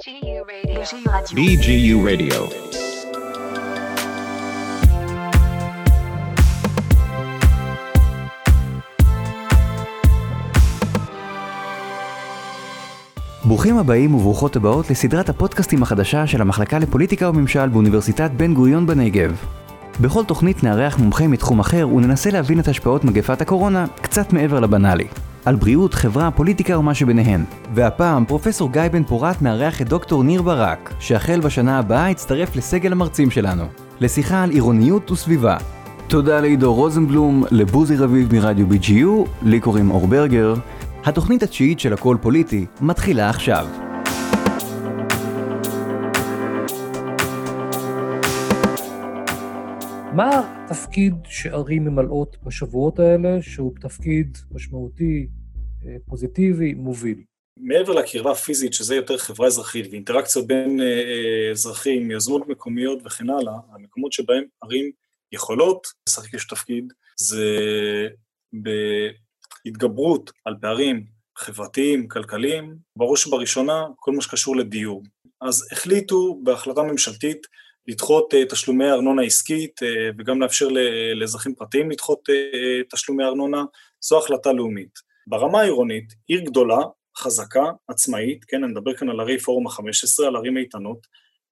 BGU Radio. ברוכים הבאים וברוכות הבאות לסדרת הפודקאסטים החדשה של המחלקה לפוליטיקה וממשל באוניברסיטת בן גוריון בנגב. בכל תוכנית נארח מומחה מתחום אחר וננסה להבין את השפעות מגפת הקורונה קצת מעבר לבנאלי. על בריאות, חברה, פוליטיקה ומה שביניהן. והפעם פרופסור גיא בן פורת מארח את דוקטור ניר ברק, שהחל בשנה הבאה יצטרף לסגל המרצים שלנו, לשיחה על עירוניות וסביבה. תודה לעידו רוזנבלום, לבוזי רביב מרדיו BGU, לי קוראים אור ברגר. התוכנית התשיעית של הכל פוליטי מתחילה עכשיו. מה התפקיד שערים ממלאות בשבועות האלה, שהוא תפקיד משמעותי, אה, פוזיטיבי, מוביל? מעבר לקרבה פיזית, שזה יותר חברה אזרחית, ואינטראקציות בין אה, אזרחים, יוזמות מקומיות וכן הלאה, המקומות שבהם ערים יכולות לשחק יש תפקיד, זה בהתגברות על פערים חברתיים, כלכליים, בראש ובראשונה כל מה שקשור לדיור. אז החליטו בהחלטה ממשלתית לדחות uh, תשלומי ארנונה עסקית uh, וגם לאפשר לאזרחים פרטיים לדחות uh, תשלומי ארנונה, זו החלטה לאומית. ברמה העירונית, עיר גדולה, חזקה, עצמאית, כן, אני מדבר כאן על ערי פורום ה-15, על ערים איתנות,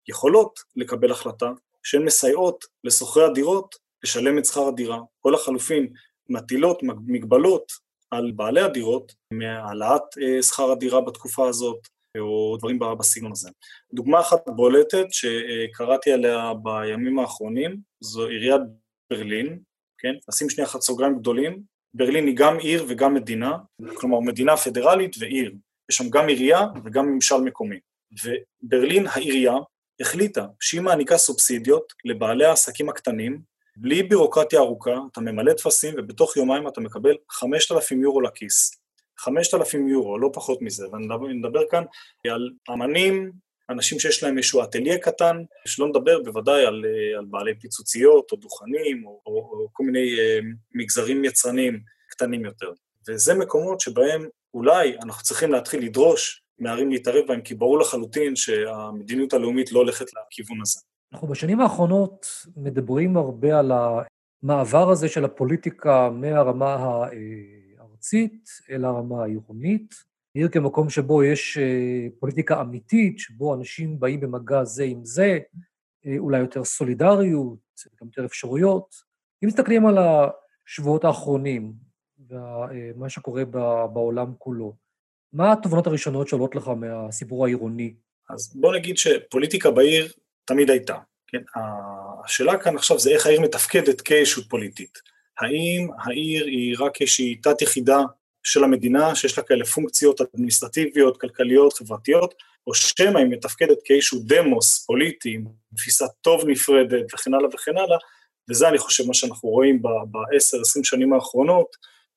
יכולות לקבל החלטה שהן מסייעות לשוכרי הדירות לשלם את שכר הדירה, או לחלופין מטילות מגבלות על בעלי הדירות מהעלאת שכר הדירה בתקופה הזאת, או דברים בסגנון הזה. דוגמה אחת בולטת שקראתי עליה בימים האחרונים, זו עיריית ברלין, כן? נשים שנייה אחת סוגריים גדולים, ברלין היא גם עיר וגם מדינה, כלומר מדינה פדרלית ועיר, יש שם גם עירייה וגם ממשל מקומי. וברלין העירייה החליטה שהיא מעניקה סובסידיות לבעלי העסקים הקטנים, בלי בירוקרטיה ארוכה, אתה ממלא טפסים ובתוך יומיים אתה מקבל 5,000 יורו לכיס. 5,000 יורו, לא פחות מזה, ואני מדבר, כאן על אמנים, אנשים שיש להם איזשהו אטליה קטן, שלא נדבר בוודאי על, על בעלי פיצוציות או דוכנים או, או, או כל מיני uh, מגזרים יצרניים קטנים יותר. וזה מקומות שבהם אולי אנחנו צריכים להתחיל לדרוש מערים להתערב בהם, כי ברור לחלוטין שהמדיניות הלאומית לא הולכת לכיוון הזה. אנחנו בשנים האחרונות מדברים הרבה על המעבר הזה של הפוליטיקה מהרמה ה... הארצית אל הרמה העירונית. עיר כמקום שבו יש אה, פוליטיקה אמיתית, שבו אנשים באים במגע זה עם זה, אה, אולי יותר סולידריות, גם יותר אפשרויות. אם מסתכלים על השבועות האחרונים ומה אה, שקורה בעולם כולו, מה התובנות הראשונות שעולות לך מהסיפור העירוני? אז בוא נגיד שפוליטיקה בעיר תמיד הייתה. כן? השאלה כאן עכשיו זה איך העיר מתפקדת כישות פוליטית. האם העיר היא רק איזושהי תת יחידה של המדינה שיש לה כאלה פונקציות אדמיניסטרטיביות, כלכליות, חברתיות, או שמא היא מתפקדת כאיזשהו דמוס פוליטי, עם תפיסת טוב נפרדת וכן הלאה וכן הלאה, וזה אני חושב מה שאנחנו רואים בעשר, עשרים שנים האחרונות,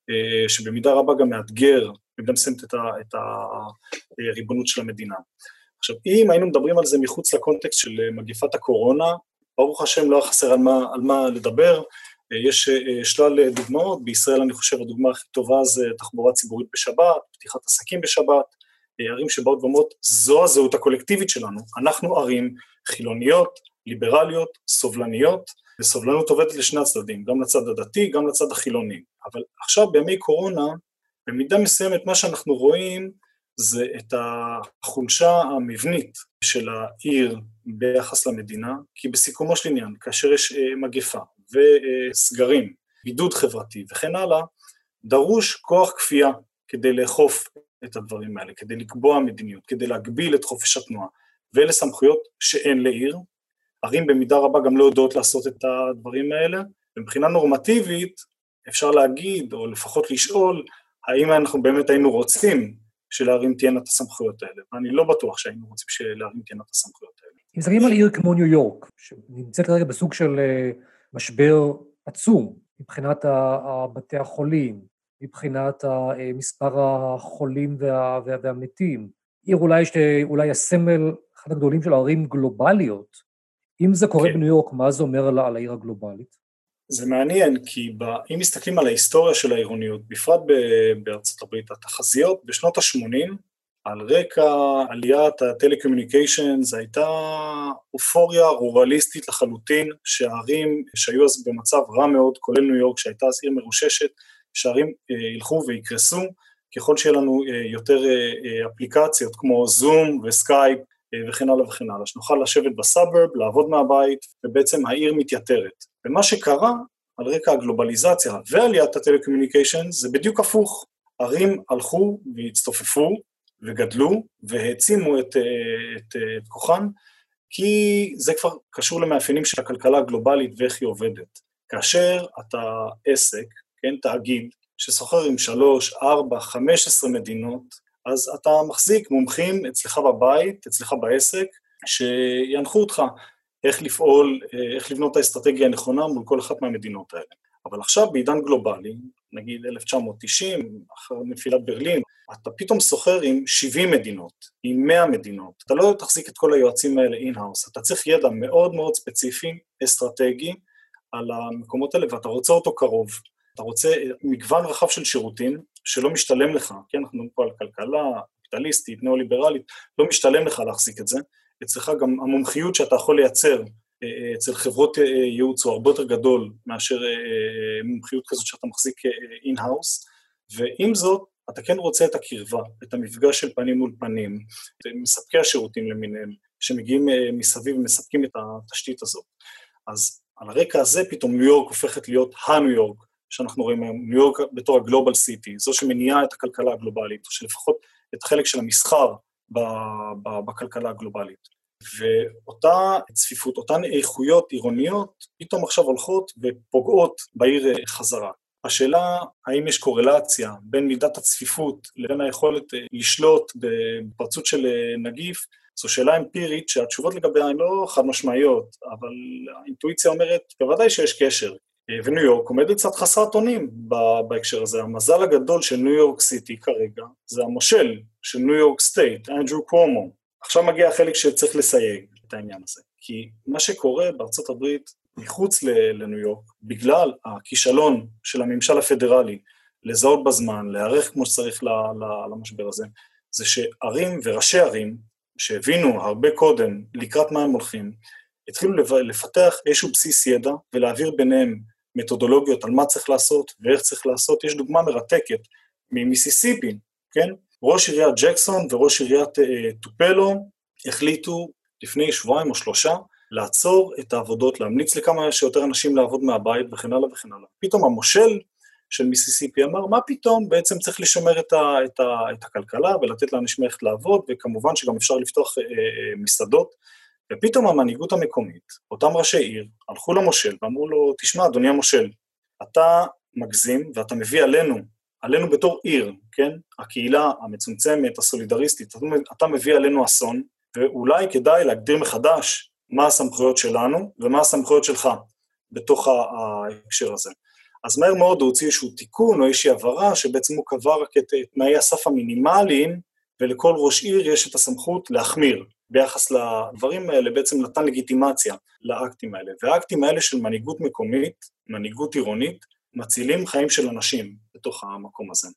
אה, שבמידה רבה גם מאתגר וגם שמת את הריבונות של המדינה. עכשיו, אם היינו מדברים על זה מחוץ לקונטקסט של מגיפת הקורונה, ברוך השם לא היה חסר על מה, על מה לדבר, יש אה, שלל דוגמאות, בישראל אני חושב הדוגמה הכי טובה זה תחבורה ציבורית בשבת, פתיחת עסקים בשבת, אה, ערים שבאות ואומרות זו הזהות הקולקטיבית שלנו, אנחנו ערים חילוניות, ליברליות, סובלניות, וסובלנות עובדת לשני הצדדים, גם לצד הדתי, גם לצד החילוני. אבל עכשיו בימי קורונה, במידה מסוימת מה שאנחנו רואים זה את החולשה המבנית של העיר ביחס למדינה, כי בסיכומו של עניין, כאשר יש אה, מגפה וסגרים, בידוד חברתי וכן הלאה, דרוש כוח כפייה כדי לאכוף את הדברים האלה, כדי לקבוע מדיניות, כדי להגביל את חופש התנועה, ואלה סמכויות שאין לעיר, ערים במידה רבה גם לא יודעות לעשות את הדברים האלה, ומבחינה נורמטיבית אפשר להגיד, או לפחות לשאול, האם אנחנו באמת היינו רוצים שלערים תהיינה את הסמכויות האלה, ואני לא בטוח שהיינו רוצים שלערים תהיינה את הסמכויות האלה. אם מסתכלים על עיר כמו ניו יורק, שנמצאת כרגע בסוג של אה, משבר עצום מבחינת בתי החולים, מבחינת מספר החולים וה, וה, והמתים. עיר אולי, אולי הסמל, אחד הגדולים של הערים גלובליות. אם זה קורה כן. בניו יורק, מה זה אומר על, על העיר הגלובלית? זה מעניין, כי ב, אם מסתכלים על ההיסטוריה של העירוניות, בפרט בארצות הברית, התחזיות בשנות ה-80 על רקע עליית ה telecommunication, זו הייתה אופוריה רורליסטית לחלוטין, שהערים שהיו אז במצב רע מאוד, כולל ניו יורק שהייתה אז עיר מרוששת, שהערים אה, ילכו ויקרסו, ככל שיהיה לנו אה, יותר אה, אפליקציות כמו זום וסקייפ וכן הלאה וכן הלאה, שנוכל לשבת בסאברב, לעבוד מהבית, ובעצם העיר מתייתרת. ומה שקרה על רקע הגלובליזציה ועליית הטלקומיוניקיישן זה בדיוק הפוך. ערים הלכו והצטופפו וגדלו והעצימו את, את, את את כוחן, כי זה כבר קשור למאפיינים של הכלכלה הגלובלית ואיך היא עובדת. כאשר אתה עסק, כן, תאגיד, שסוחר עם שלוש, ארבע, חמש עשרה מדינות, אז אתה מחזיק מומחים אצלך בבית, אצלך בעסק, שינחו אותך איך לפעול, איך לבנות את האסטרטגיה הנכונה מול כל אחת מהמדינות האלה. אבל עכשיו בעידן גלובלי, נגיד 1990, אחרי נפילת ברלין, אתה פתאום סוחר עם 70 מדינות, עם 100 מדינות. אתה לא תחזיק את כל היועצים האלה in-house, אתה צריך ידע מאוד מאוד ספציפי, אסטרטגי, על המקומות האלה, ואתה רוצה אותו קרוב. אתה רוצה מגוון רחב של שירותים שלא משתלם לך, כן, אנחנו מדברים פה על כלכלה קפיטליסטית, ניאו-ליברלית, לא משתלם לך להחזיק את זה. אצלך גם המומחיות שאתה יכול לייצר אצל חברות אה, ייעוץ הוא הרבה יותר גדול מאשר אה, מומחיות כזאת שאתה מחזיק in-house, ועם זאת, אתה כן רוצה את הקרבה, את המפגש של פנים מול פנים, מספקי השירותים למיניהם, שמגיעים מסביב ומספקים את התשתית הזאת. אז על הרקע הזה פתאום ניו יורק הופכת להיות הניו יורק, שאנחנו רואים היום, ניו יורק בתור הגלובל סיטי, זו שמניעה את הכלכלה הגלובלית, או שלפחות את החלק של המסחר בכלכלה הגלובלית. ואותה צפיפות, אותן איכויות עירוניות, פתאום עכשיו הולכות ופוגעות בעיר אה, חזרה. השאלה האם יש קורלציה בין מידת הצפיפות לבין היכולת אה, לשלוט בפרצות של אה, נגיף, זו שאלה אמפירית שהתשובות לגביה הן לא חד משמעיות, אבל האינטואיציה אומרת, בוודאי שיש קשר. וניו יורק עומדת קצת חסרת אונים בהקשר הזה. המזל הגדול של ניו יורק סיטי כרגע זה המושל של ניו יורק סטייט, אנדרו קוומו, עכשיו מגיע החלק שצריך לסייג את העניין הזה, כי מה שקורה בארצות הברית מחוץ לניו יורק, בגלל הכישלון של הממשל הפדרלי לזהות בזמן, להיערך כמו שצריך למשבר הזה, זה שערים וראשי ערים שהבינו הרבה קודם לקראת מה הם הולכים, התחילו לפתח איזשהו בסיס ידע ולהעביר ביניהם מתודולוגיות על מה צריך לעשות ואיך צריך לעשות. יש דוגמה מרתקת ממיסיסיפי, כן? ראש עיריית ג'קסון וראש עיריית אה, טופלו החליטו לפני שבועיים או שלושה לעצור את העבודות, להמליץ לכמה שיותר אנשים לעבוד מהבית וכן הלאה וכן הלאה. פתאום המושל של מיסיסיפי אמר, מה פתאום, בעצם צריך לשמר את, ה, את, ה, את הכלכלה ולתת לאנשים ללכת לעבוד, וכמובן שגם אפשר לפתוח אה, אה, מסעדות. ופתאום המנהיגות המקומית, אותם ראשי עיר, הלכו למושל ואמרו לו, תשמע, אדוני המושל, אתה מגזים ואתה מביא עלינו עלינו בתור עיר, כן? הקהילה המצומצמת, הסולידריסטית, אתה מביא עלינו אסון, ואולי כדאי להגדיר מחדש מה הסמכויות שלנו ומה הסמכויות שלך בתוך ההקשר הזה. אז מהר מאוד הוא הוציא איזשהו תיקון או איזושהי הבהרה שבעצם הוא קבע רק את תנאי הסף המינימליים, ולכל ראש עיר יש את הסמכות להחמיר ביחס לדברים האלה, בעצם נתן לגיטימציה לאקטים האלה. והאקטים האלה של מנהיגות מקומית, מנהיגות עירונית, מצילים חיים של אנשים בתוך המקום הזה.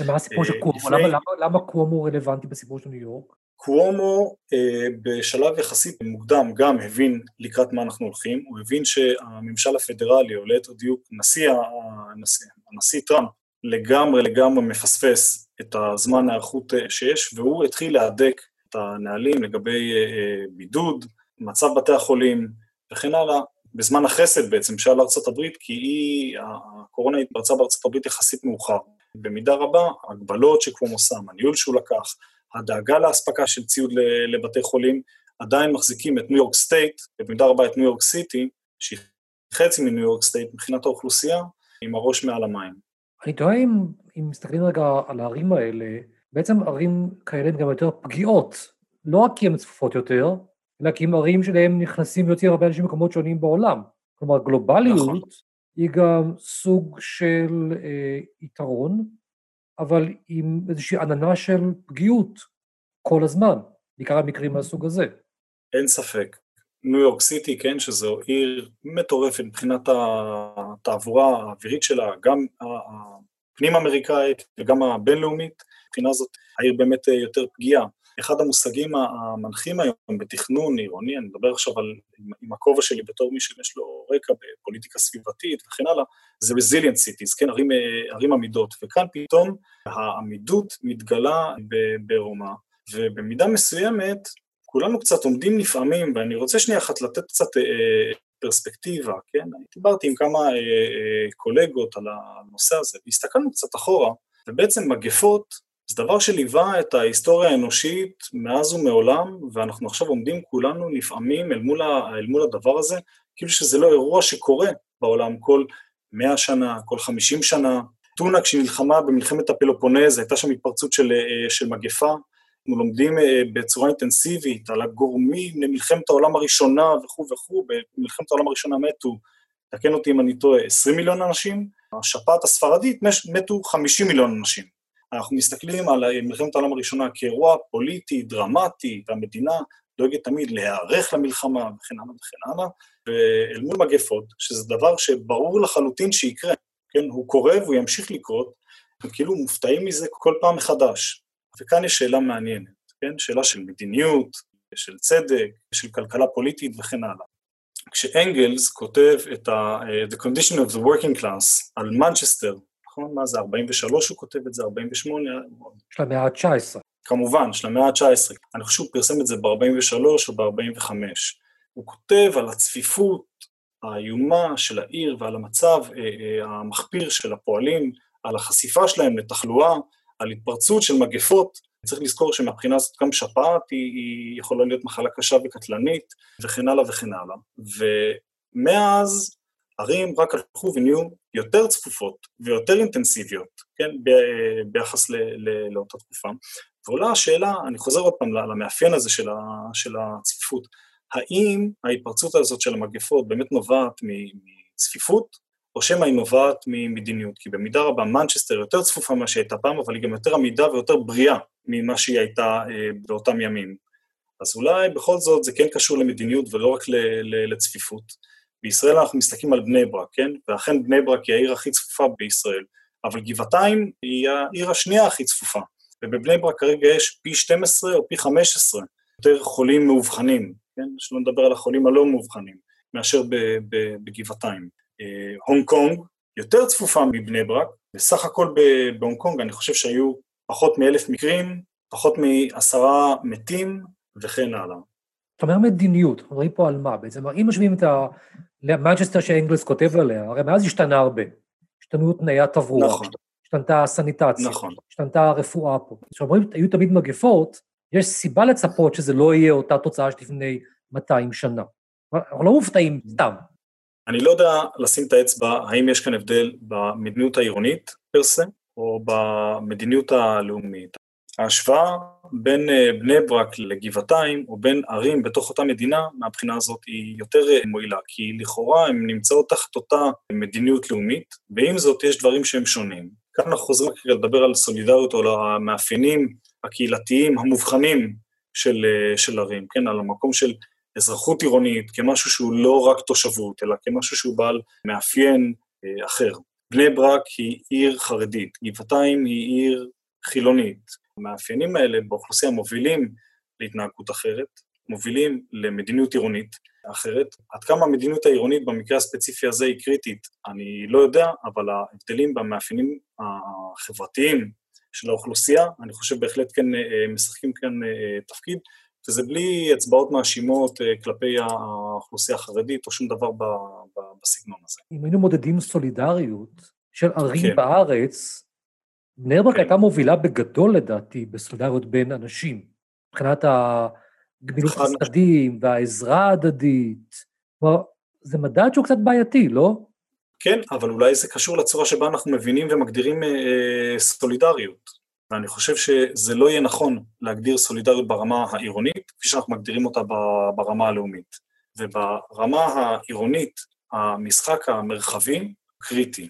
ומה הסיפור של אה, קוומו? למה, למה, למה קוומו רלוונטי בסיפור של ניו יורק? קוומו אה, בשלב יחסית מוקדם גם הבין לקראת מה אנחנו הולכים, הוא הבין שהממשל הפדרלי, או ליתר דיוק נשיא, הנשיא, הנשיא טראמפ, לגמרי לגמרי מפספס את הזמן ההיערכות אה, שיש, והוא התחיל להדק את הנהלים לגבי אה, בידוד, מצב בתי החולים וכן הלאה, בזמן החסד בעצם שעל ארצות הברית, כי היא, הקורונה התפרצה בארצות הברית יחסית מאוחר. במידה רבה, הגבלות שקוומו שם, הניהול שהוא לקח, הדאגה לאספקה של ציוד לבתי חולים, עדיין מחזיקים את ניו יורק סטייט, ובמידה רבה את ניו יורק סיטי, שהיא חצי מניו יורק סטייט מבחינת האוכלוסייה, עם הראש מעל המים. אני תוהה אם, אם מסתכלים רגע על הערים האלה, בעצם ערים כאלה הן גם יותר פגיעות, לא רק כי הן צפופות יותר, אלא כי ערים שלהם נכנסים יותר הרבה אנשים במקומות שונים בעולם. כלומר, גלובליות נכון. היא גם סוג של אה, יתרון, אבל עם איזושהי עננה של פגיעות כל הזמן, בעיקר המקרים מהסוג הזה. אין ספק. ניו יורק סיטי, כן, שזו עיר מטורפת מבחינת התעבורה האווירית שלה, גם הפנים אמריקאית וגם הבינלאומית, מבחינה זאת העיר באמת יותר פגיעה. אחד המושגים המנחים היום בתכנון עירוני, אני מדבר עכשיו על, עם הכובע שלי בתור מי שיש לו רקע בפוליטיקה סביבתית וכן הלאה, זה resilient cities, כן, ערים, ערים עמידות, וכאן פתאום העמידות מתגלה בעירומה, ובמידה מסוימת כולנו קצת עומדים לפעמים, ואני רוצה שנייה אחת לתת קצת אה, פרספקטיבה, כן? דיברתי עם כמה אה, אה, קולגות על הנושא הזה, והסתכלנו קצת אחורה, ובעצם מגפות זה דבר שליווה את ההיסטוריה האנושית מאז ומעולם, ואנחנו עכשיו עומדים כולנו לפעמים אל מול, ה, אל מול הדבר הזה, כאילו שזה לא אירוע שקורה בעולם כל מאה שנה, כל חמישים שנה. טונה כשנלחמה במלחמת הפלופונז, הייתה שם התפרצות של, אה, של מגפה, אנחנו לומדים אה, בצורה אינטנסיבית על הגורמים למלחמת העולם הראשונה וכו' וכו', במלחמת העולם הראשונה מתו, תקן אותי אם אני טועה, 20 מיליון אנשים, השפעת הספרדית מתו 50 מיליון אנשים. אנחנו מסתכלים על מלחמת העולם הראשונה כאירוע פוליטי, דרמטי, והמדינה דואגת תמיד להיערך למלחמה וכן הלאה וכן הלאה, ואל מול מגפות, שזה דבר שברור לחלוטין שיקרה, כן, הוא קורה והוא ימשיך לקרות, וכאילו מופתעים מזה כל פעם מחדש. וכאן יש שאלה מעניינת, כן? שאלה של מדיניות, של צדק, של כלכלה פוליטית וכן הלאה. כשאנגלס כותב את ה- The condition of the working class על מנצ'סטר, נכון? מה זה, 43 הוא כותב את זה, 48? של המאה ה-19. כמובן, של המאה ה-19. אני חושב שהוא פרסם את זה ב-43 או ב-45. הוא כותב על הצפיפות האיומה של העיר ועל המצב אה, אה, המחפיר של הפועלים, על החשיפה שלהם לתחלואה, על התפרצות של מגפות, צריך לזכור שמבחינה הזאת גם שפעת היא, היא יכולה להיות מחלה קשה וקטלנית, וכן הלאה וכן הלאה. ומאז ערים רק הלכו ונהיו יותר צפופות ויותר אינטנסיביות, כן, ביחס לאותה תקופה. ועולה השאלה, אני חוזר עוד פעם למאפיין הזה של, ה- של הצפיפות, האם ההתפרצות הזאת של המגפות באמת נובעת מצפיפות, או שמא היא נובעת ממדיניות, כי במידה רבה מנצ'סטר יותר צפופה ממה שהייתה פעם, אבל היא גם יותר עמידה ויותר בריאה ממה שהיא הייתה אה, באותם ימים. אז אולי בכל זאת זה כן קשור למדיניות ולא רק לצפיפות. בישראל אנחנו מסתכלים על בני ברק, כן? ואכן בני ברק היא העיר הכי צפופה בישראל, אבל גבעתיים היא העיר השנייה הכי צפופה, ובבני ברק כרגע יש פי 12 או פי 15 יותר חולים מאובחנים, כן? שלא נדבר על החולים הלא מאובחנים, מאשר בגבעתיים. אה, הונג קונג יותר צפופה מבני ברק, בסך הכל בהונג קונג אני חושב שהיו פחות מאלף מקרים, פחות מעשרה מתים וכן הלאה. אתה אומר מדיניות, אנחנו מדברים פה על מה בעצם? אם משווים את המנצ'סטר שאנגלס כותב עליה, הרי מאז השתנה הרבה. השתנו תנאי התברוח, נכון. השתנתה הסניטציה, נכון. השתנתה הרפואה פה. כשאומרים, היו תמיד מגפות, יש סיבה לצפות שזה לא יהיה אותה תוצאה שלפני 200 שנה. אנחנו לא מופתעים סתם. אני לא יודע לשים את האצבע האם יש כאן הבדל במדיניות העירונית פר סה, או במדיניות הלאומית. ההשוואה בין אה, בני ברק לגבעתיים, או בין ערים בתוך אותה מדינה, מהבחינה הזאת היא יותר אה, מועילה, כי לכאורה הן נמצאות תחת אותה מדיניות לאומית, ועם זאת יש דברים שהם שונים. כאן אנחנו חוזרים כרגע לדבר על סולידריות או על המאפיינים הקהילתיים המובחנים של, אה, של ערים, כן, על המקום של אזרחות עירונית כמשהו שהוא לא רק תושבות, אלא כמשהו שהוא בעל מאפיין אחר. בני ברק היא עיר חרדית, גבעתיים היא עיר חילונית. המאפיינים האלה באוכלוסייה מובילים להתנהגות אחרת, מובילים למדיניות עירונית אחרת. עד כמה המדיניות העירונית במקרה הספציפי הזה היא קריטית, אני לא יודע, אבל ההבדלים במאפיינים החברתיים של האוכלוסייה, אני חושב בהחלט כן אה, משחקים כאן אה, תפקיד. וזה בלי אצבעות מאשימות אה, כלפי האוכלוסייה החרדית או שום דבר בסגנון הזה. אם היינו מודדים סולידריות של ערים כן. בארץ, בני ברק. הייתה מובילה בגדול לדעתי בסולידריות בין אנשים, מבחינת הגמילות חסדים והעזרה ההדדית. כלומר, זה מדד שהוא קצת בעייתי, לא? כן, אבל אולי זה קשור לצורה שבה אנחנו מבינים ומגדירים אה, סולידריות. ואני חושב שזה לא יהיה נכון להגדיר סולידריות ברמה העירונית, כפי שאנחנו מגדירים אותה ברמה הלאומית. וברמה העירונית, המשחק המרחבי קריטי.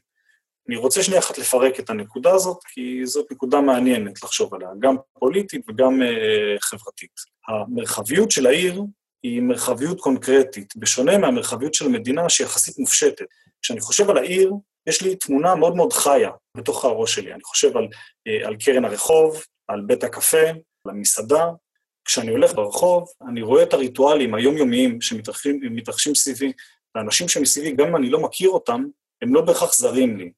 אני רוצה שנייה אחת לפרק את הנקודה הזאת, כי זאת נקודה מעניינת לחשוב עליה, גם פוליטית וגם uh, חברתית. המרחביות של העיר היא מרחביות קונקרטית, בשונה מהמרחביות של המדינה שהיא יחסית מופשטת. כשאני חושב על העיר, יש לי תמונה מאוד מאוד חיה בתוך הראש שלי. אני חושב על, אה, על קרן הרחוב, על בית הקפה, על המסעדה. כשאני הולך ברחוב, אני רואה את הריטואלים היומיומיים שמתרחשים סביבי, והאנשים שמסביבי, גם אם אני לא מכיר אותם, הם לא בהכרח זרים לי.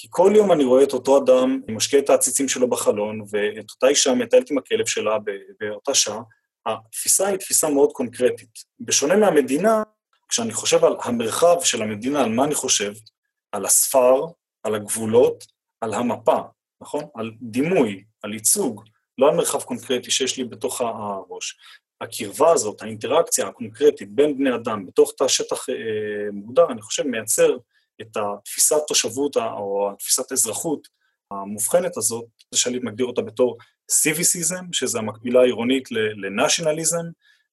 כי כל יום אני רואה את אותו אדם משקיע את העציצים שלו בחלון, ואת אותה אישה מטיילת עם הכלב שלה באותה שעה, התפיסה היא תפיסה מאוד קונקרטית. בשונה מהמדינה, כשאני חושב על המרחב של המדינה, על מה אני חושב? על הספר, על הגבולות, על המפה, נכון? על דימוי, על ייצוג, לא על מרחב קונקרטי שיש לי בתוך הראש. הקרבה הזאת, האינטראקציה הקונקרטית בין בני אדם בתוך תא שטח אה, מוגדר, אני חושב מייצר את התפיסת תושבות או התפיסת אזרחות המובחנת הזאת, זה שאני מגדיר אותה בתור סיביסיזם, שזה המקבילה העירונית לנשיונליזם,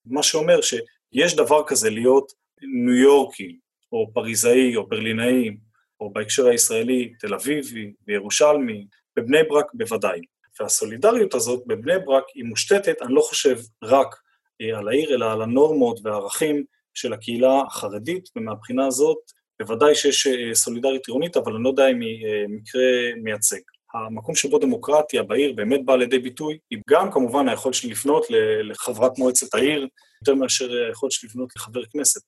מה שאומר שיש דבר כזה להיות ניו יורקי, או פריזאי, או ברלינאי, או בהקשר הישראלי, תל אביבי וירושלמי, בבני ברק בוודאי. והסולידריות הזאת בבני ברק היא מושתתת, אני לא חושב רק אה, על העיר, אלא על הנורמות והערכים של הקהילה החרדית, ומהבחינה הזאת בוודאי שיש אה, סולידריות עירונית, אבל אני לא יודע אם היא אה, מקרה מייצג. המקום שבו דמוקרטיה בעיר באמת באה לידי ביטוי, היא גם כמובן היכולת שלי לפנות לחברת מועצת העיר, יותר מאשר היכולת שלי לפנות לחבר כנסת,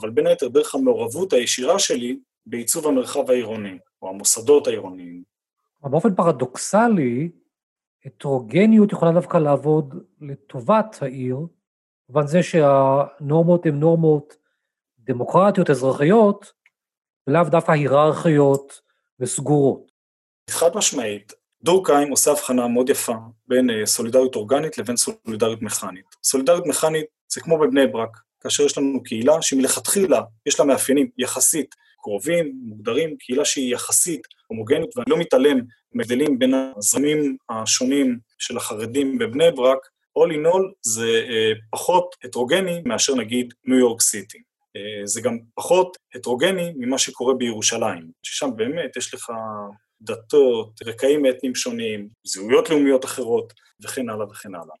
אבל בין היתר דרך המעורבות הישירה שלי בעיצוב המרחב העירוני, או המוסדות העירוניים. באופן פרדוקסלי, הטרוגניות יכולה דווקא לעבוד לטובת העיר, במובן זה שהנורמות הן נורמות דמוקרטיות, אזרחיות, ולאו דווקא היררכיות וסגורות. חד משמעית, דורקהיים עושה הבחנה מאוד יפה בין אה, סולידריות אורגנית לבין סולידריות מכנית. סולידריות מכנית זה כמו בבני ברק, כאשר יש לנו קהילה שמלכתחילה יש לה מאפיינים יחסית קרובים, מוגדרים, קהילה שהיא יחסית הומוגנית, ואני לא מתעלם מהבדלים בין הזרמים השונים של החרדים בבני ברק, all in all זה אה, פחות הטרוגני מאשר נגיד ניו יורק סיטי. אה, זה גם פחות הטרוגני ממה שקורה בירושלים, ששם באמת יש לך דתות, רקעים אתניים שונים, זהויות לאומיות אחרות וכן הלאה וכן הלאה.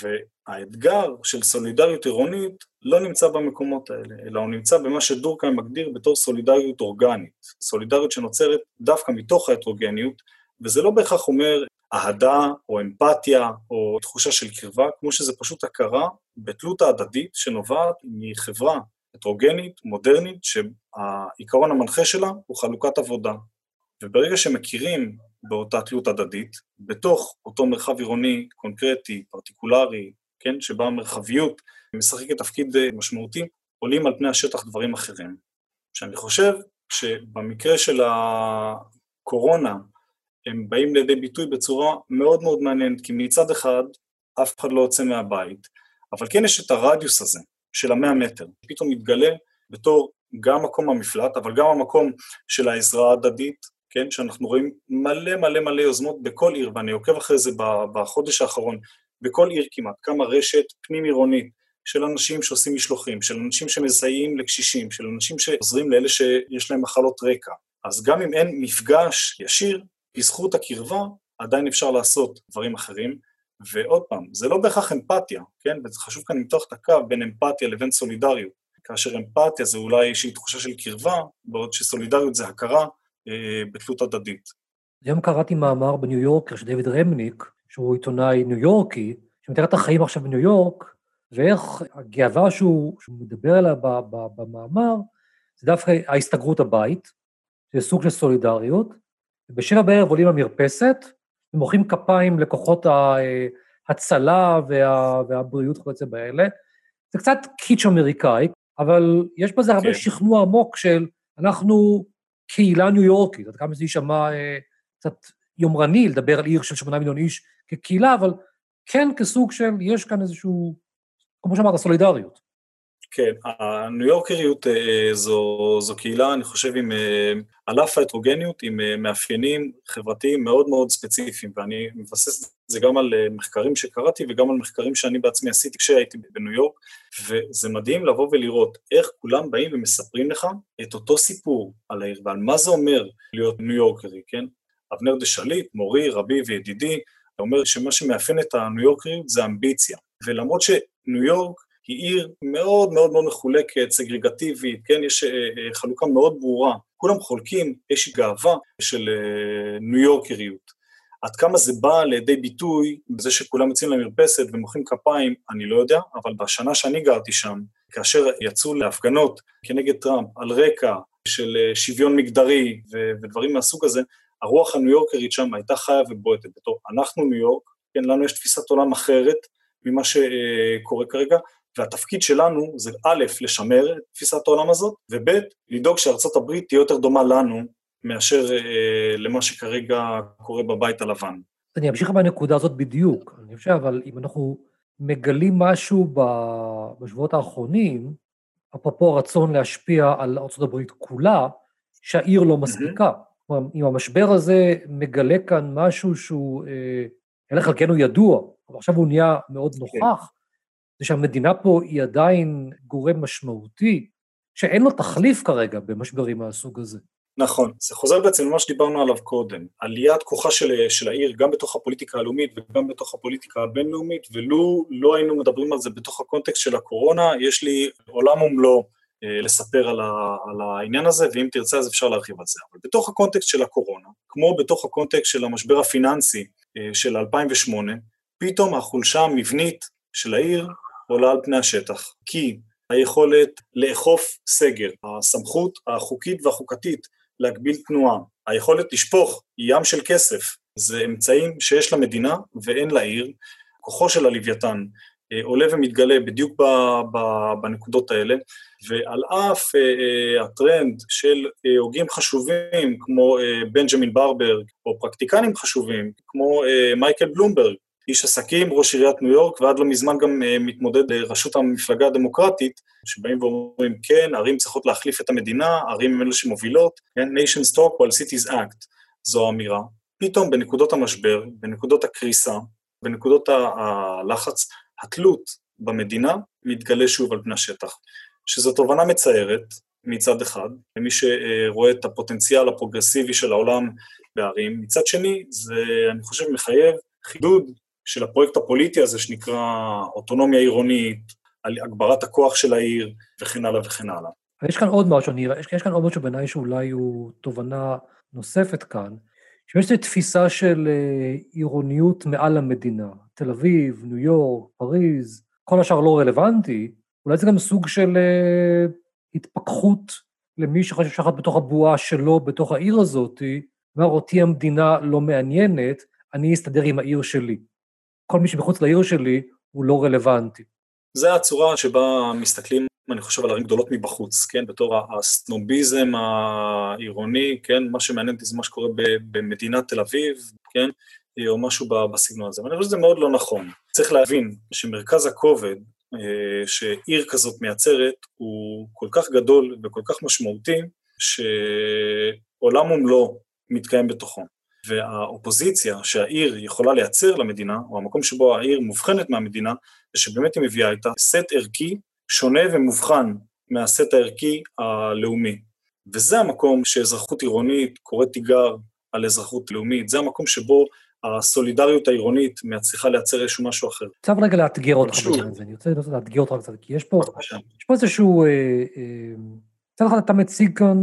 והאתגר של סולידריות עירונית לא נמצא במקומות האלה, אלא הוא נמצא במה שדורקהיים מגדיר בתור סולידריות אורגנית, סולידריות שנוצרת דווקא מתוך ההטרוגניות, וזה לא בהכרח אומר אהדה או אמפתיה או תחושה של קרבה, כמו שזה פשוט הכרה בתלות ההדדית שנובעת מחברה הטרוגנית, מודרנית, שהעיקרון המנחה שלה הוא חלוקת עבודה. וברגע שמכירים באותה תלות הדדית, בתוך אותו מרחב עירוני קונקרטי, פרטיקולרי, כן, שבה המרחביות משחקת תפקיד משמעותי, עולים על פני השטח דברים אחרים. שאני חושב שבמקרה של הקורונה הם באים לידי ביטוי בצורה מאוד מאוד מעניינת, כי מצד אחד אף אחד לא יוצא מהבית, אבל כן יש את הרדיוס הזה של המאה מטר, פתאום מתגלה בתור גם מקום המפלט, אבל גם המקום של העזרה ההדדית, כן, שאנחנו רואים מלא מלא מלא יוזמות בכל עיר, ואני עוקב אחרי זה בחודש האחרון, בכל עיר כמעט, קמה רשת פנים-עירונית של אנשים שעושים משלוחים, של אנשים שמסייעים לקשישים, של אנשים שעוזרים לאלה שיש להם מחלות רקע. אז גם אם אין מפגש ישיר, בזכות הקרבה עדיין אפשר לעשות דברים אחרים. ועוד פעם, זה לא בהכרח אמפתיה, כן? וזה חשוב כאן למתוח את הקו בין אמפתיה לבין סולידריות. כאשר אמפתיה זה אולי איזושהי תחושה של קרבה, בעוד שסולידריות זה הכרה אה, בתלות הדדית. היום קראתי מאמר בניו יורקר של דיוויד רמניק, שהוא עיתונאי ניו יורקי, שמתאר את החיים עכשיו בניו יורק, ואיך הגאווה שהוא, שהוא מדבר עליה במאמר, זה דווקא ההסתגרות הבית, זה סוג של סולידריות, ובשבע בערב עולים למרפסת, ומוחאים כפיים לכוחות ההצלה וה, והבריאות וכיוצא באלה. זה קצת קיץ' אמריקאי, אבל יש בזה הרבה כן. שכנוע עמוק של אנחנו קהילה ניו יורקית, עד כמה זה יישמע אה, קצת יומרני לדבר על עיר של שמונה מיליון איש כקהילה, אבל כן כסוג של, יש כאן איזשהו, כמו שאמרת, סולידריות. כן, הניו יורקריות אה, זו, זו קהילה, אני חושב, עם, אה, על אף ההטרוגניות, עם אה, מאפיינים חברתיים מאוד מאוד ספציפיים, ואני מבסס את זה גם על מחקרים שקראתי וגם על מחקרים שאני בעצמי עשיתי כשהייתי בניו יורק, וזה מדהים לבוא ולראות איך כולם באים ומספרים לך את אותו סיפור על העיר ועל מה זה אומר להיות ניו יורקרי, כן? אבנר דה שליט, מורי, רבי וידידי, אומר שמה שמאפיין את הניו יורקריות זה אמביציה, ולמרות שניו יורק היא עיר מאוד מאוד מאוד מחולקת, סגרגטיבית, כן, יש אה, אה, חלוקה מאוד ברורה, כולם חולקים איזושהי גאווה של אה, ניו יורקריות, עד כמה זה בא לידי ביטוי בזה שכולם יוצאים למרפסת ומוחאים כפיים, אני לא יודע, אבל בשנה שאני גרתי שם, כאשר יצאו להפגנות כנגד טראמפ על רקע של שוויון מגדרי ודברים מהסוג הזה, הרוח הניו יורקרית שם הייתה חיה ובועטת. בתור אנחנו ניו יורק, כן, לנו יש תפיסת עולם אחרת ממה שקורה כרגע, והתפקיד שלנו זה א', לשמר את תפיסת העולם הזאת, וב', לדאוג שארצות הברית תהיה יותר דומה לנו מאשר אה, למה שכרגע קורה בבית הלבן. אני אמשיך בנקודה הזאת בדיוק. אני חושב, אבל אם אנחנו מגלים משהו בשבועות האחרונים, אפרופו הרצון להשפיע על ארה"ב כולה, שהעיר לא מספיקה. כלומר, אם המשבר הזה מגלה כאן משהו שהוא, אה, חלקנו ידוע, אבל עכשיו הוא נהיה מאוד כן. נוכח, זה שהמדינה פה היא עדיין גורם משמעותי, שאין לו תחליף כרגע במשברים מהסוג הזה. נכון, זה חוזר בעצם למה שדיברנו עליו קודם, עליית כוחה של, של העיר גם בתוך הפוליטיקה הלאומית וגם בתוך הפוליטיקה הבינלאומית, ולו לא היינו מדברים על זה בתוך הקונטקסט של הקורונה, יש לי עולם ומלואו אה, לספר על, ה, על העניין הזה, ואם תרצה אז אפשר להרחיב על זה. אבל בתוך הקונטקסט של הקורונה, כמו בתוך הקונטקסט של המשבר הפיננסי אה, של 2008, פתאום החולשה המבנית של העיר עולה על פני השטח, כי היכולת לאכוף סגר, הסמכות החוקית והחוקתית להגביל תנועה, היכולת לשפוך ים של כסף, זה אמצעים שיש למדינה ואין לעיר, כוחו של הלוויתן אה, עולה ומתגלה בדיוק ב, ב, בנקודות האלה, ועל אף אה, אה, הטרנד של אה, הוגים חשובים כמו אה, בנג'מין ברברג, או פרקטיקנים חשובים כמו אה, מייקל בלומברג, איש עסקים, ראש עיריית ניו יורק, ועד לא מזמן גם uh, מתמודד לראשות המפלגה הדמוקרטית, שבאים ואומרים, כן, ערים צריכות להחליף את המדינה, ערים הם אלו שמובילות, כן, nations talk while cities act, זו האמירה. פתאום בנקודות המשבר, בנקודות הקריסה, בנקודות הלחץ, התלות במדינה מתגלה שוב על פני השטח. שזו תובנה מצערת מצד אחד, למי שרואה את הפוטנציאל הפרוגרסיבי של העולם בערים, מצד שני, זה, אני חושב, מחייב חידוד של הפרויקט הפוליטי הזה שנקרא אוטונומיה עירונית, על הגברת הכוח של העיר וכן הלאה וכן הלאה. יש כאן עוד משהו, אני, יש, יש כאן עוד משהו בעיניי שאולי הוא תובנה נוספת כאן, שיש לי תפיסה של אה, עירוניות מעל המדינה, תל אביב, ניו יורק, פריז, כל השאר לא רלוונטי, אולי זה גם סוג של אה, התפכחות למי שחושב שאחת בתוך הבועה שלו, בתוך העיר הזאת, אומר, אותי המדינה לא מעניינת, אני אסתדר עם העיר שלי. כל מי שמחוץ לעיר שלי הוא לא רלוונטי. זה הצורה שבה מסתכלים, אני חושב, על ערים גדולות מבחוץ, כן? בתור הסנוביזם העירוני, כן? מה שמעניין אותי זה מה שקורה במדינת תל אביב, כן? או משהו בסגנון הזה. ואני חושב שזה מאוד לא נכון. צריך להבין שמרכז הכובד אה, שעיר כזאת מייצרת הוא כל כך גדול וכל כך משמעותי, שעולם ומלואו מתקיים בתוכו. והאופוזיציה שהעיר יכולה לייצר למדינה, או המקום שבו העיר מובחנת מהמדינה, זה שבאמת היא מביאה איתה סט ערכי שונה ומובחן מהסט הערכי הלאומי. וזה המקום שאזרחות עירונית קוראת תיגר על אזרחות לאומית, זה המקום שבו הסולידריות העירונית מצליחה לייצר איזשהו משהו אחר. עכשיו רגע לאתגר אותך בעניין הזה, אני רוצה לאתגר אותך קצת, כי יש פה, יש פה איזשהו, אה, אה, מצד אחד אתה מציג כאן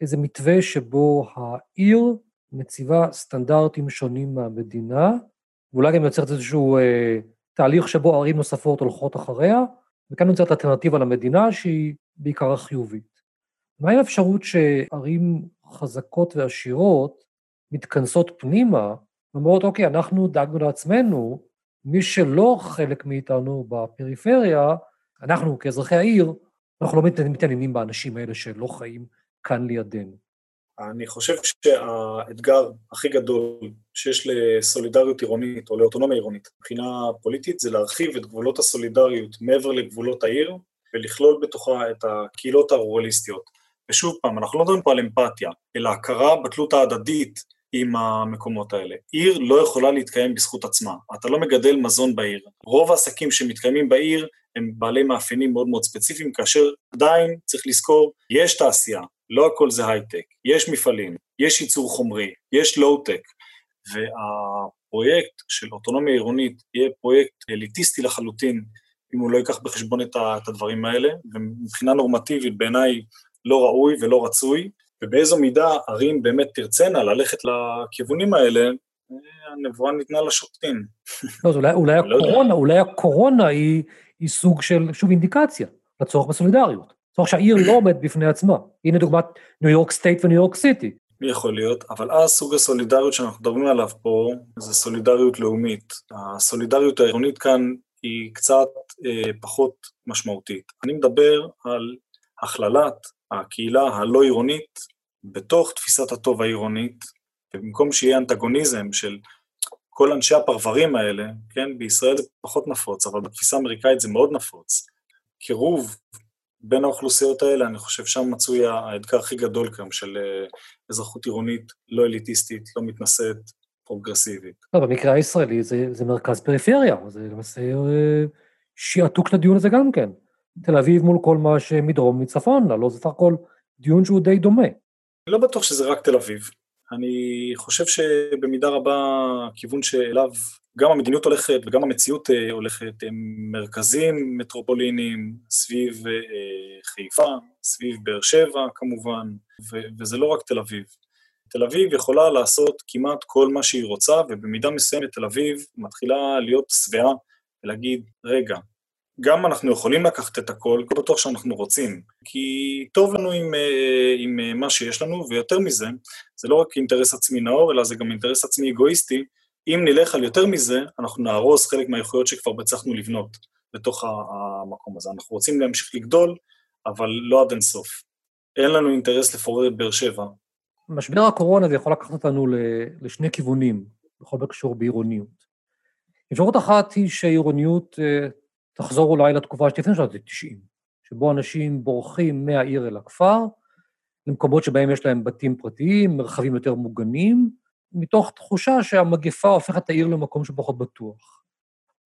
איזה מתווה שבו העיר מציבה סטנדרטים שונים מהמדינה, ואולי גם יוצרת איזשהו אה, תהליך שבו ערים נוספות הולכות אחריה, וכאן יוצרת אלטרנטיבה למדינה שהיא בעיקר החיובית. מה עם האפשרות שערים חזקות ועשירות מתכנסות פנימה ואומרות, אוקיי, אנחנו דאגנו לעצמנו, מי שלא חלק מאיתנו בפריפריה, אנחנו כאזרחי העיר, אנחנו לא מתעניינים באנשים האלה שלא חיים כאן לידינו. אני חושב שהאתגר הכי גדול שיש לסולידריות עירונית או לאוטונומיה עירונית מבחינה פוליטית זה להרחיב את גבולות הסולידריות מעבר לגבולות העיר ולכלול בתוכה את הקהילות הרורליסטיות. ושוב פעם, אנחנו לא מדברים פה על אמפתיה, אלא הכרה בתלות ההדדית עם המקומות האלה. עיר לא יכולה להתקיים בזכות עצמה, אתה לא מגדל מזון בעיר. רוב העסקים שמתקיימים בעיר הם בעלי מאפיינים מאוד מאוד ספציפיים, כאשר עדיין צריך לזכור, יש תעשייה, לא הכל זה הייטק, יש מפעלים, יש ייצור חומרי, יש לואו-טק, והפרויקט של אוטונומיה עירונית יהיה פרויקט אליטיסטי לחלוטין, אם הוא לא ייקח בחשבון את הדברים האלה, ומבחינה נורמטיבית בעיניי לא ראוי ולא רצוי, ובאיזו מידה ערים באמת תרצנה ללכת לכיוונים האלה, הנבואה ניתנה לשופטים. לא, אולי, אולי לא. הקורונה, אולי הקורונה היא, היא סוג של, שוב, אינדיקציה לצורך בסולידריות. צורך שהעיר לא עומד בפני עצמה. הנה דוגמת ניו יורק סטייט וניו יורק סיטי. יכול להיות, אבל אז סוג הסולידריות שאנחנו מדברים עליו פה, זה סולידריות לאומית. הסולידריות העירונית כאן היא קצת אה, פחות משמעותית. אני מדבר על הכללת הקהילה הלא עירונית בתוך תפיסת הטוב העירונית, ובמקום שיהיה אנטגוניזם של כל אנשי הפרברים האלה, כן, בישראל זה פחות נפוץ, אבל בתפיסה האמריקאית זה מאוד נפוץ. קירוב בין האוכלוסיות האלה, אני חושב שם מצוי האתגר הכי גדול כיום של אה, אזרחות עירונית לא אליטיסטית, לא מתנשאת, פרוגרסיבית. לא, במקרה הישראלי זה, זה מרכז פריפריה, זה למעשה אה, שעתוק לדיון הזה גם כן. תל אביב מול כל מה שמדרום מצפון, לא זה סך הכל דיון שהוא די דומה. אני לא בטוח שזה רק תל אביב. אני חושב שבמידה רבה הכיוון שאליו גם המדיניות הולכת וגם המציאות אה, הולכת הם מרכזים מטרופוליניים סביב אה, חיפה, סביב באר שבע כמובן, ו- וזה לא רק תל אביב. תל אביב יכולה לעשות כמעט כל מה שהיא רוצה, ובמידה מסוימת תל אביב מתחילה להיות שבעה ולהגיד, רגע, גם אנחנו יכולים לקחת את הכל, לא בטוח שאנחנו רוצים, כי טוב לנו עם, אה, עם מה שיש לנו, ויותר מזה, זה לא רק אינטרס עצמי נאור, אלא זה גם אינטרס עצמי אגואיסטי. אם נלך על יותר מזה, אנחנו נהרוס חלק מהאיכויות שכבר הצלחנו לבנות בתוך המקום הזה. אנחנו רוצים להמשיך לגדול, אבל לא עד אינסוף. אין לנו אינטרס לפורר את באר שבע. משבר הקורונה זה יכול לקחת אותנו לשני כיוונים, בכל הקשור בעירוניות. אפשרות אחת היא שעירוניות אה, תחזור אולי לתקופה שלפני שנות ה-90, שבו אנשים בורחים מהעיר אל הכפר, למקומות שבהם יש להם בתים פרטיים, מרחבים יותר מוגנים, מתוך תחושה שהמגפה הופכת את העיר למקום שפחות בטוח.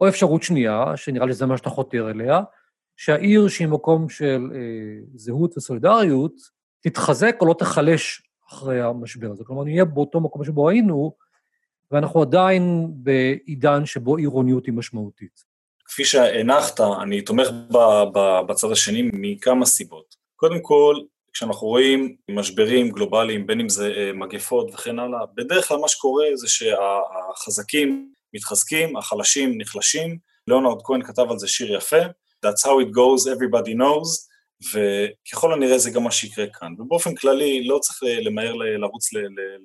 או אפשרות שנייה, שנראה לי שזה מה שאתה חותר אליה, שהעיר שהיא מקום של אה, זהות וסולידריות, תתחזק או לא תיחלש אחרי המשבר הזה. כלומר, נהיה באותו מקום שבו היינו, ואנחנו עדיין בעידן שבו עירוניות היא משמעותית. כפי שהנחת, אני תומך בצד השני מכמה סיבות. קודם כל, כשאנחנו רואים משברים גלובליים, בין אם זה אה, מגפות וכן הלאה, בדרך כלל מה שקורה זה שהחזקים מתחזקים, החלשים נחלשים. ליאונרד כהן כתב על זה שיר יפה, That's how it goes, everybody knows, וככל הנראה זה גם מה שיקרה כאן. ובאופן כללי לא צריך למהר לרוץ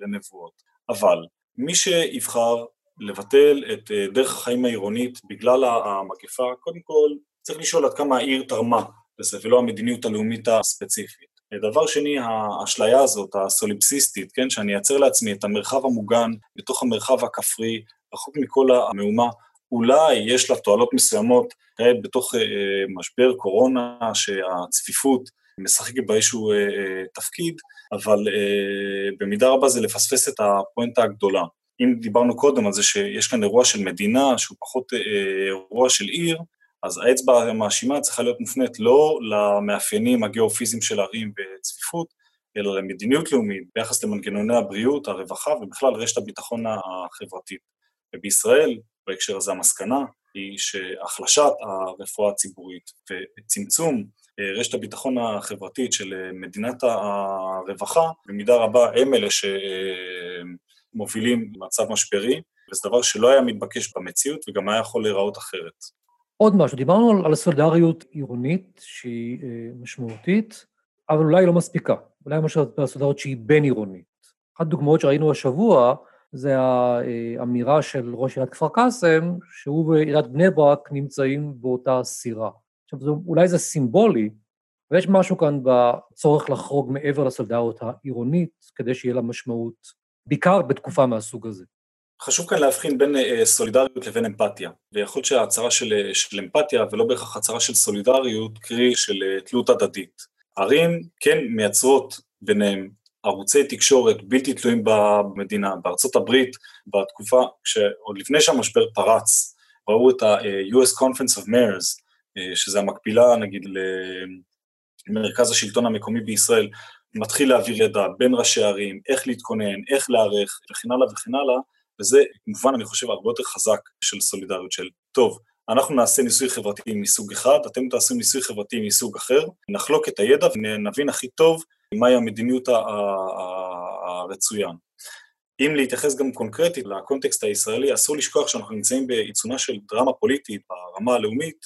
לנבואות. אבל מי שיבחר לבטל את אה, דרך החיים העירונית בגלל המגפה, קודם כל צריך לשאול עד כמה העיר תרמה לזה ולא המדיניות הלאומית הספציפית. דבר שני, האשליה הזאת, הסוליפסיסטית, כן, שאני אייצר לעצמי את המרחב המוגן בתוך המרחב הכפרי, רחוק מכל המהומה, אולי יש לה תועלות מסוימות, כעת בתוך אה, משבר קורונה, שהצפיפות משחקת בה איזשהו אה, אה, תפקיד, אבל אה, במידה רבה זה לפספס את הפואנטה הגדולה. אם דיברנו קודם על זה שיש כאן אירוע של מדינה שהוא פחות אה, אירוע של עיר, אז האצבע המאשימה צריכה להיות מופנית לא למאפיינים הגיאופיזיים של ערים וצפיפות, אלא למדיניות לאומית ביחס למנגנוני הבריאות, הרווחה ובכלל רשת הביטחון החברתית. ובישראל, בהקשר הזה המסקנה, היא שהחלשת הרפואה הציבורית וצמצום אה, רשת הביטחון החברתית של אה, מדינת הרווחה, במידה רבה הם אלה שמובילים מצב משברי, וזה דבר שלא היה מתבקש במציאות וגם היה יכול להיראות אחרת. עוד משהו, דיברנו על, על סולידריות עירונית שהיא אה, משמעותית, אבל אולי לא מספיקה. אולי משהו בסולידריות שהיא בין-עירונית. אחת הדוגמאות שראינו השבוע זה האמירה של ראש עיריית כפר קאסם, שהוא ועיריית בני ברק נמצאים באותה סירה. עכשיו, אולי זה סימבולי, ויש משהו כאן בצורך לחרוג מעבר לסולידריות העירונית, כדי שיהיה לה משמעות, בעיקר בתקופה מהסוג הזה. חשוב כאן להבחין בין אה, סולידריות לבין אמפתיה, ויכול להיות שההצהרה של, אה, של אמפתיה ולא בהכרח הצהרה של סולידריות, קרי של אה, תלות הדדית. ערים כן מייצרות ביניהם ערוצי תקשורת בלתי תלויים במדינה. בארצות הברית, בתקופה, שעוד לפני שהמשבר פרץ, ראו את ה-US Conference of Mayors, שזה המקבילה נגיד למרכז השלטון המקומי בישראל, מתחיל להעביר ידע בין ראשי ערים, איך להתכונן, איך להיערך וכן הלאה וכן הלאה, וזה כמובן אני חושב הרבה יותר חזק של סולידריות של טוב, אנחנו נעשה ניסוי חברתי מסוג אחד, אתם תעשו ניסוי חברתי מסוג אחר, נחלוק את הידע ונבין הכי טוב מהי המדיניות הרצויה. אם להתייחס גם קונקרטית לקונטקסט הישראלי, אסור לשכוח שאנחנו נמצאים בעיצומה של דרמה פוליטית ברמה הלאומית,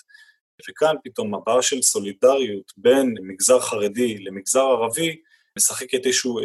וכאן פתאום הבעיה של סולידריות בין מגזר חרדי למגזר ערבי משחקת איזשהו אה,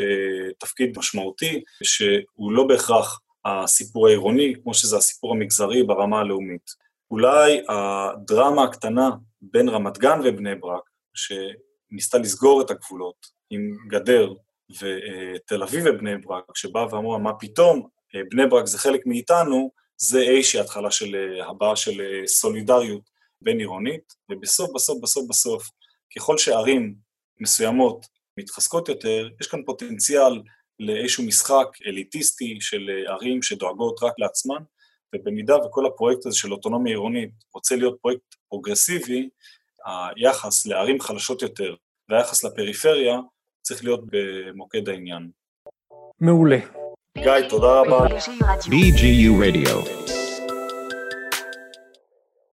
תפקיד משמעותי, שהוא לא בהכרח הסיפור העירוני, כמו שזה הסיפור המגזרי ברמה הלאומית. אולי הדרמה הקטנה בין רמת גן ובני ברק, שניסתה לסגור את הגבולות עם גדר, ותל אביב ובני ברק, שבאה ואמרה, מה פתאום, בני ברק זה חלק מאיתנו, זה איזושהי התחלה של הבעה של סולידריות בין עירונית, ובסוף, בסוף, בסוף, בסוף, ככל שערים מסוימות מתחזקות יותר, יש כאן פוטנציאל לאיזשהו משחק אליטיסטי של ערים שדואגות רק לעצמן, ובמידה וכל הפרויקט הזה של אוטונומיה עירונית רוצה להיות פרויקט פרוגרסיבי, היחס לערים חלשות יותר והיחס לפריפריה צריך להיות במוקד העניין. מעולה. גיא, תודה רבה. BGU Radio.